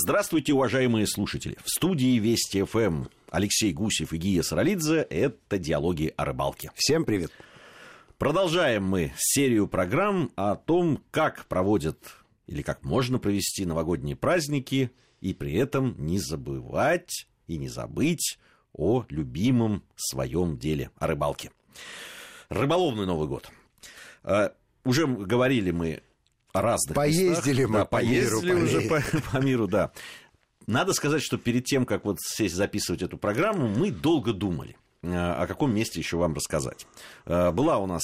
Здравствуйте, уважаемые слушатели. В студии Вести ФМ Алексей Гусев и Гия Саралидзе. Это «Диалоги о рыбалке». Всем привет. Продолжаем мы серию программ о том, как проводят или как можно провести новогодние праздники и при этом не забывать и не забыть о любимом своем деле, о рыбалке. Рыболовный Новый год. А, уже говорили мы разных Поездили местах. мы да, по поездили миру, уже по... по, миру, да. Надо сказать, что перед тем, как вот сесть записывать эту программу, мы долго думали, э, о каком месте еще вам рассказать. Э, была у нас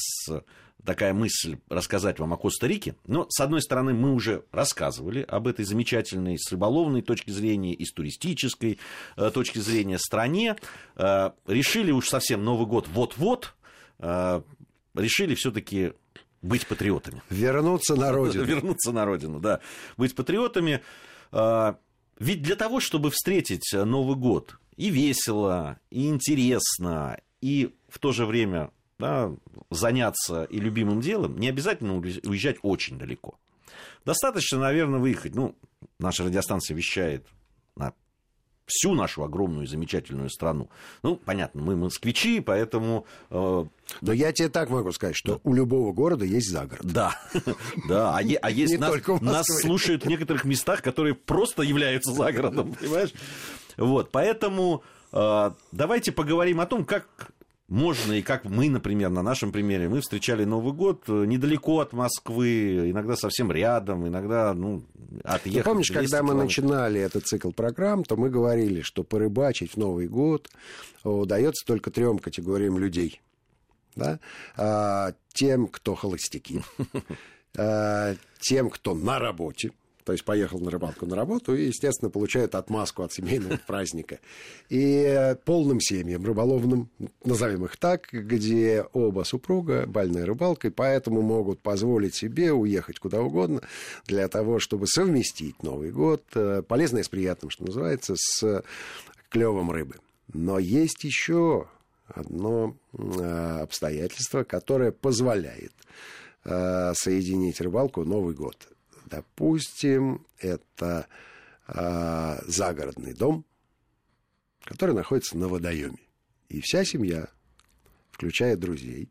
такая мысль рассказать вам о Коста-Рике. Но, с одной стороны, мы уже рассказывали об этой замечательной с рыболовной точки зрения и с туристической э, точки зрения стране. Решили уж совсем Новый год вот-вот. Решили все-таки быть патриотами. Вернуться на родину. Вернуться на родину, да. Быть патриотами. А, ведь для того, чтобы встретить Новый год и весело, и интересно, и в то же время да, заняться и любимым делом, не обязательно уезжать очень далеко. Достаточно, наверное, выехать. Ну, наша радиостанция вещает на всю нашу огромную и замечательную страну. Ну, понятно, мы москвичи, поэтому... Э... Но я тебе так могу сказать, что да. у любого города есть загород. Да, да, а, е- а есть нас, нас слушают в некоторых местах, которые просто являются загородом, понимаешь? Вот, поэтому э, давайте поговорим о том, как можно, и как мы, например, на нашем примере, мы встречали Новый год э, недалеко от Москвы, иногда совсем рядом, иногда, ну, отъехать. Ты помнишь, когда мы начинали этот цикл программ, то мы говорили, что порыбачить в Новый год удается только трем категориям людей. Да? А, тем, кто холостяки, а, тем, кто на работе, то есть поехал на рыбалку на работу и, естественно, получает отмазку от семейного праздника. И полным семьям рыболовным, назовем их так, где оба супруга больная рыбалкой, поэтому могут позволить себе уехать куда угодно для того, чтобы совместить Новый год, э, полезное с приятным, что называется, с клевом рыбы. Но есть еще одно э, обстоятельство, которое позволяет э, соединить рыбалку Новый год. Допустим, это э, загородный дом, который находится на водоеме. И вся семья, включая друзей,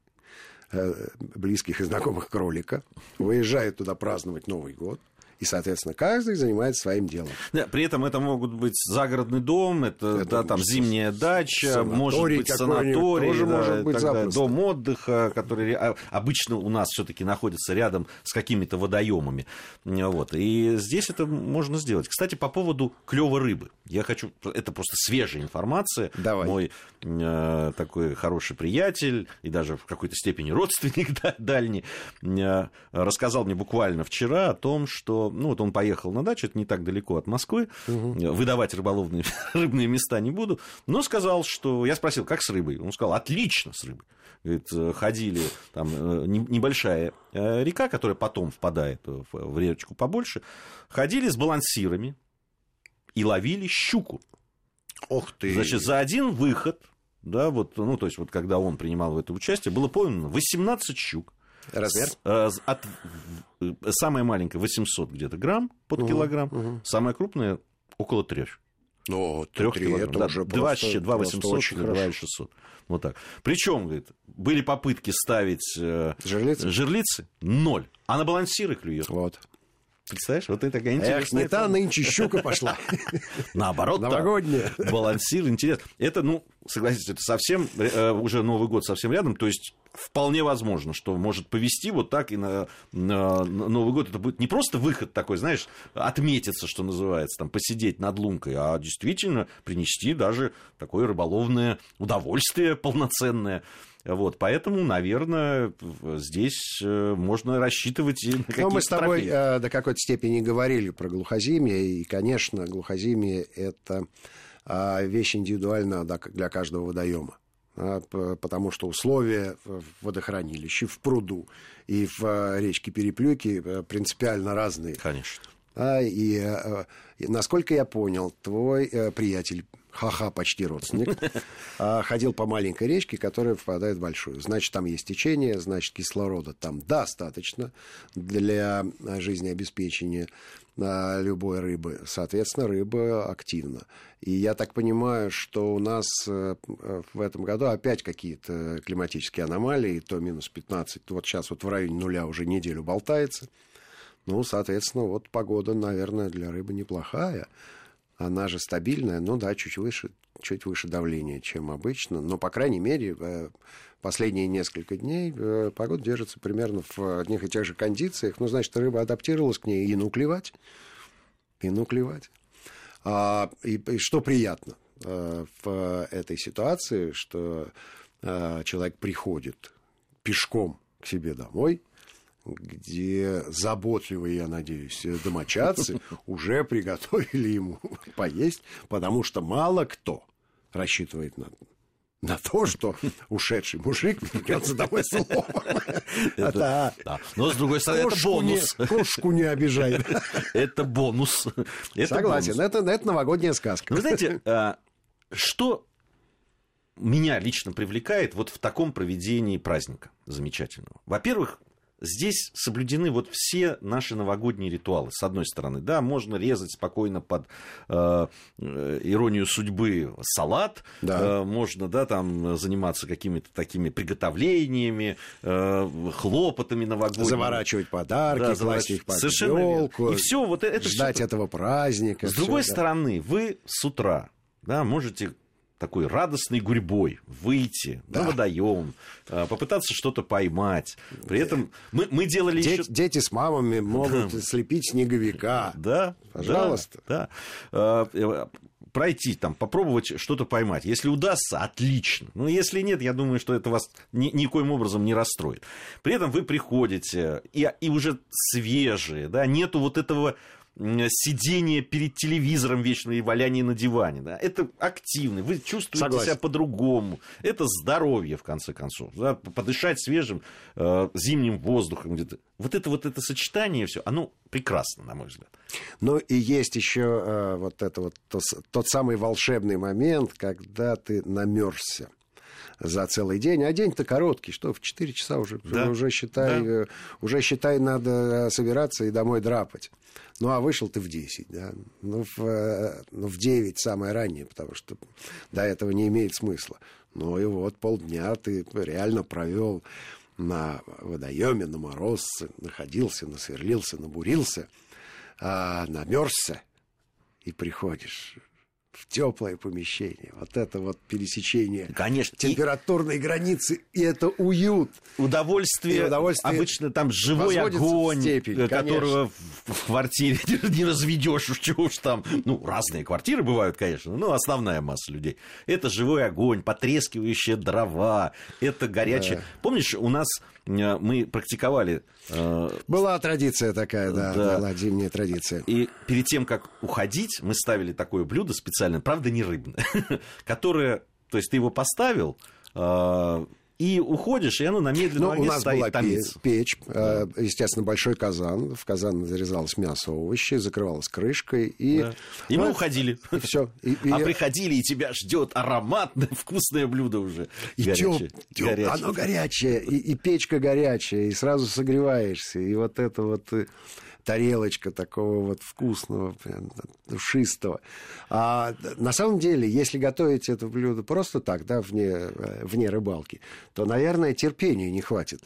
э, близких и знакомых кролика, выезжает туда праздновать Новый год – и, соответственно, каждый занимается своим делом. Да, при этом это могут быть загородный дом, это, это да, там зимняя дача, может быть санаторий, тоже да, может быть тогда, дом отдыха, который а, обычно у нас все-таки находится рядом с какими-то водоемами. Вот. И здесь это можно сделать. Кстати, по поводу клёва рыбы. Я хочу... Это просто свежая информация. Давай. Мой э, такой хороший приятель и даже в какой-то степени родственник да, дальний э, рассказал мне буквально вчера о том, что ну вот он поехал на дачу, это не так далеко от Москвы, угу. выдавать рыболовные рыбные места не буду, но сказал, что я спросил, как с рыбой, он сказал, отлично с рыбой. Говорит, э, ходили, там э, небольшая э, река, которая потом впадает в речку побольше, ходили с балансирами и ловили щуку. Ох ты! Значит, за один выход, да, вот, ну, то есть, вот когда он принимал в это участие, было поймано 18 щук. Размер? С, от, самая маленькая 800 где-то грамм под угу, килограмм, угу. самая крупная около трех. Ну, трех килограмм. Это да, уже 2, просто, 2 800, 2 600. Вот так. Причем, говорит, были попытки ставить э, жерлицы? жерлицы, ноль. А на балансиры клюет. Вот. Представляешь, вот это такая интересная... Эх, не та нынче щука пошла. Наоборот, Новогодняя. Балансир, интересно. Это, ну, согласитесь, это совсем, э, уже Новый год совсем рядом, то есть вполне возможно, что может повести вот так и на, на Новый год. Это будет не просто выход такой, знаешь, отметиться, что называется, там, посидеть над лункой, а действительно принести даже такое рыболовное удовольствие полноценное. Вот, поэтому, наверное, здесь э, можно рассчитывать и на какие-то Но мы с тобой э, до какой-то степени говорили про глухозимие, и, конечно, глухозимие – это э, вещь индивидуальна для каждого водоема а, потому что условия в водохранилище, в пруду и в э, речке Переплюки принципиально разные. Конечно. А, и насколько я понял, твой приятель ха-ха, почти родственник, а ходил по маленькой речке, которая впадает в большую. Значит, там есть течение, значит, кислорода там достаточно для жизнеобеспечения. любой рыбы. Соответственно, рыба активна. И я так понимаю, что у нас э, в этом году опять какие-то климатические аномалии, то минус 15, вот сейчас вот в районе нуля уже неделю болтается. Ну, соответственно, вот погода, наверное, для рыбы неплохая. Она же стабильная, ну да, чуть выше, чуть выше давления, чем обычно. Но, по крайней мере, э, последние несколько дней э, погода держится примерно в одних и тех же кондициях. Ну, значит, рыба адаптировалась к ней и ну клевать. И ну клевать. А, и, и что приятно э, в этой ситуации, что человек приходит пешком к себе домой – где заботливые, я надеюсь, домочадцы уже приготовили ему поесть, потому что мало кто рассчитывает на, на то, что ушедший мужик вернется домой с да. Но, с другой стороны, это бонус. Не, кошку не обижай. Это бонус. Согласен, это новогодняя сказка. Вы знаете, а, что меня лично привлекает вот в таком проведении праздника замечательного? Во-первых, здесь соблюдены вот все наши новогодние ритуалы. С одной стороны, да, можно резать спокойно под э, э иронию судьбы салат, да. э, можно, да, там заниматься какими-то такими приготовлениями, э, хлопотами новогодними. Заворачивать подарки, да, класть их под Совершенно елку, И все, вот это ждать все... этого праздника. С другой все, стороны, вы с утра да, можете такой радостной гурьбой выйти да. на водоем, а, попытаться что-то поймать. При этом мы, мы делали Де- еще... Дети с мамами могут слепить снеговика. Да. Пожалуйста. Да. да. Э, пройти, там, попробовать что-то поймать. Если удастся, отлично. Но если нет, я думаю, что это вас ни, никоим образом не расстроит. При этом вы приходите, и, и уже свежие, да, нету вот этого сидение перед телевизором вечно и валяние на диване. Да? Это активно, вы чувствуете Согласен. себя по-другому. Это здоровье, в конце концов. Да? Подышать свежим э, зимним воздухом где-то. Вот это вот это сочетание все, оно прекрасно, на мой взгляд. Ну и есть еще э, вот это вот то, тот самый волшебный момент, когда ты намерзся за целый день. А день-то короткий, что в 4 часа уже, да. уже, считай, да. Э, уже считай, надо собираться и домой драпать. Ну, а вышел ты в 10, да. Ну, в, э, ну, в 9 самое раннее, потому что до этого не имеет смысла. Ну, и вот полдня ты реально провел на водоеме, на морозце, находился, насверлился, набурился, а, намерзся, и приходишь в теплое помещение. Вот это вот пересечение Конечно. температурной и... границы, и это уют. Удовольствие, и удовольствие обычно там живой огонь, степень, которого в, в квартире не разведешь, уж чего уж там. Ну, разные квартиры бывают, конечно, но основная масса людей. Это живой огонь, потрескивающие дрова, это горячее. Да. Помнишь, у нас Э, мы практиковали... Э, была традиция такая, да, да, была зимняя традиция. И перед тем, как уходить, мы ставили такое блюдо специально, правда, не рыбное, которое, то есть ты его поставил, э, и уходишь, и оно на медленном огне ну, у нас стоит, была томится. печь, да. естественно, большой казан. В казан зарезалось мясо, овощи, закрывалась крышкой. И, да. и мы уходили. И все. И, и... А приходили, и тебя ждет ароматное, вкусное блюдо уже. И горячее. Тёп, горячее. Оно горячее, и, и печка горячая, и сразу согреваешься. И вот это вот э, тарелочка такого вот вкусного, прям, душистого. А на самом деле, если готовить это блюдо просто так, да, вне, э, вне рыбалки, то, наверное, терпения не хватит.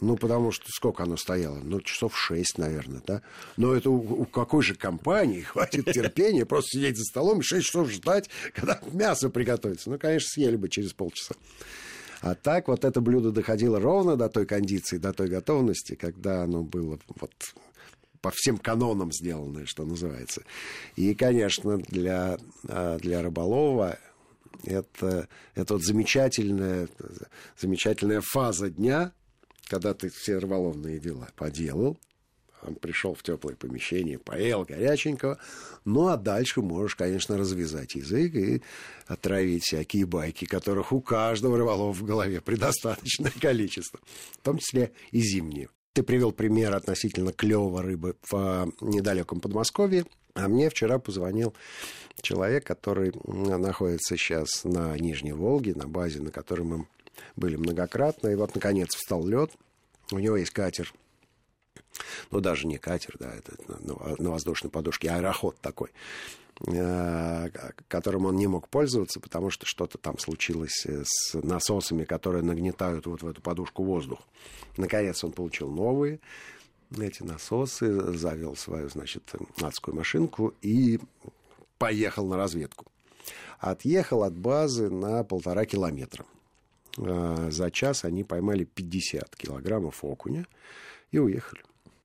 Ну, потому что сколько оно стояло? Ну, часов шесть, наверное, да? Но это у, у какой же компании хватит терпения просто сидеть за столом и шесть часов ждать, когда мясо приготовится? Ну, конечно, съели бы через полчаса. А так вот это блюдо доходило ровно до той кондиции, до той готовности, когда оно было вот по всем канонам сделанное, что называется. И, конечно, для, а, для рыболова это, это вот замечательная, замечательная фаза дня, когда ты все рыболовные дела поделал, он пришел в теплое помещение, поел горяченького. Ну, а дальше можешь, конечно, развязать язык и отравить всякие байки, которых у каждого рыболова в голове предостаточное количество, в том числе и зимние. Ты привел пример относительно клевого рыбы в а, недалеком Подмосковье. А мне вчера позвонил человек, который находится сейчас на Нижней Волге, на базе, на которой мы были многократно. И вот, наконец, встал лед. У него есть катер ну, даже не катер, да, это на воздушной подушке, аэроход такой, э, которым он не мог пользоваться, потому что что-то там случилось с насосами, которые нагнетают вот в эту подушку воздух. Наконец он получил новые эти насосы, завел свою, значит, адскую машинку и поехал на разведку. Отъехал от базы на полтора километра. Э, за час они поймали 50 килограммов окуня и уехали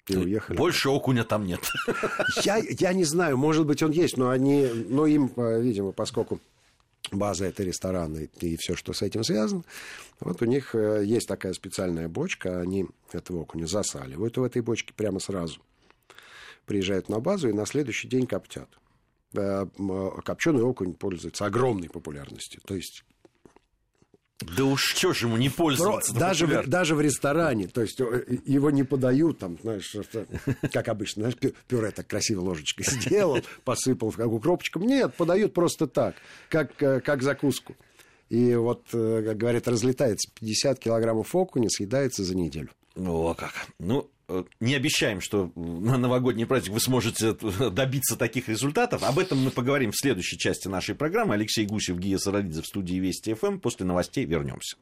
и уехали. Больше окуня там нет. Я, я не знаю, может быть, он есть, но они, но им, э, видимо, поскольку база это рестораны и все, что с этим связано. Вот у них э, есть такая специальная бочка, они этого окуня засаливают в этой бочке прямо сразу. Приезжают на базу и на следующий день коптят. Э, Копченый окунь пользуется огромной популярностью. То есть да уж что же ему не пользоваться? Даже в, даже в ресторане, то есть э, его не подают, там, знаешь, как обычно, знаешь, пюре так красиво ложечкой сделал, посыпал как укропчиком. Нет, подают просто так, как, э, как закуску. И вот, э, как говорят, разлетается 50 килограммов окуня, съедается за неделю. О, как. Ну, Э, не обещаем, что на новогодний праздник вы сможете добиться таких результатов. Об этом мы поговорим в следующей части нашей программы. Алексей Гусев, Гия Саралидзе в студии Вести ФМ. После новостей вернемся.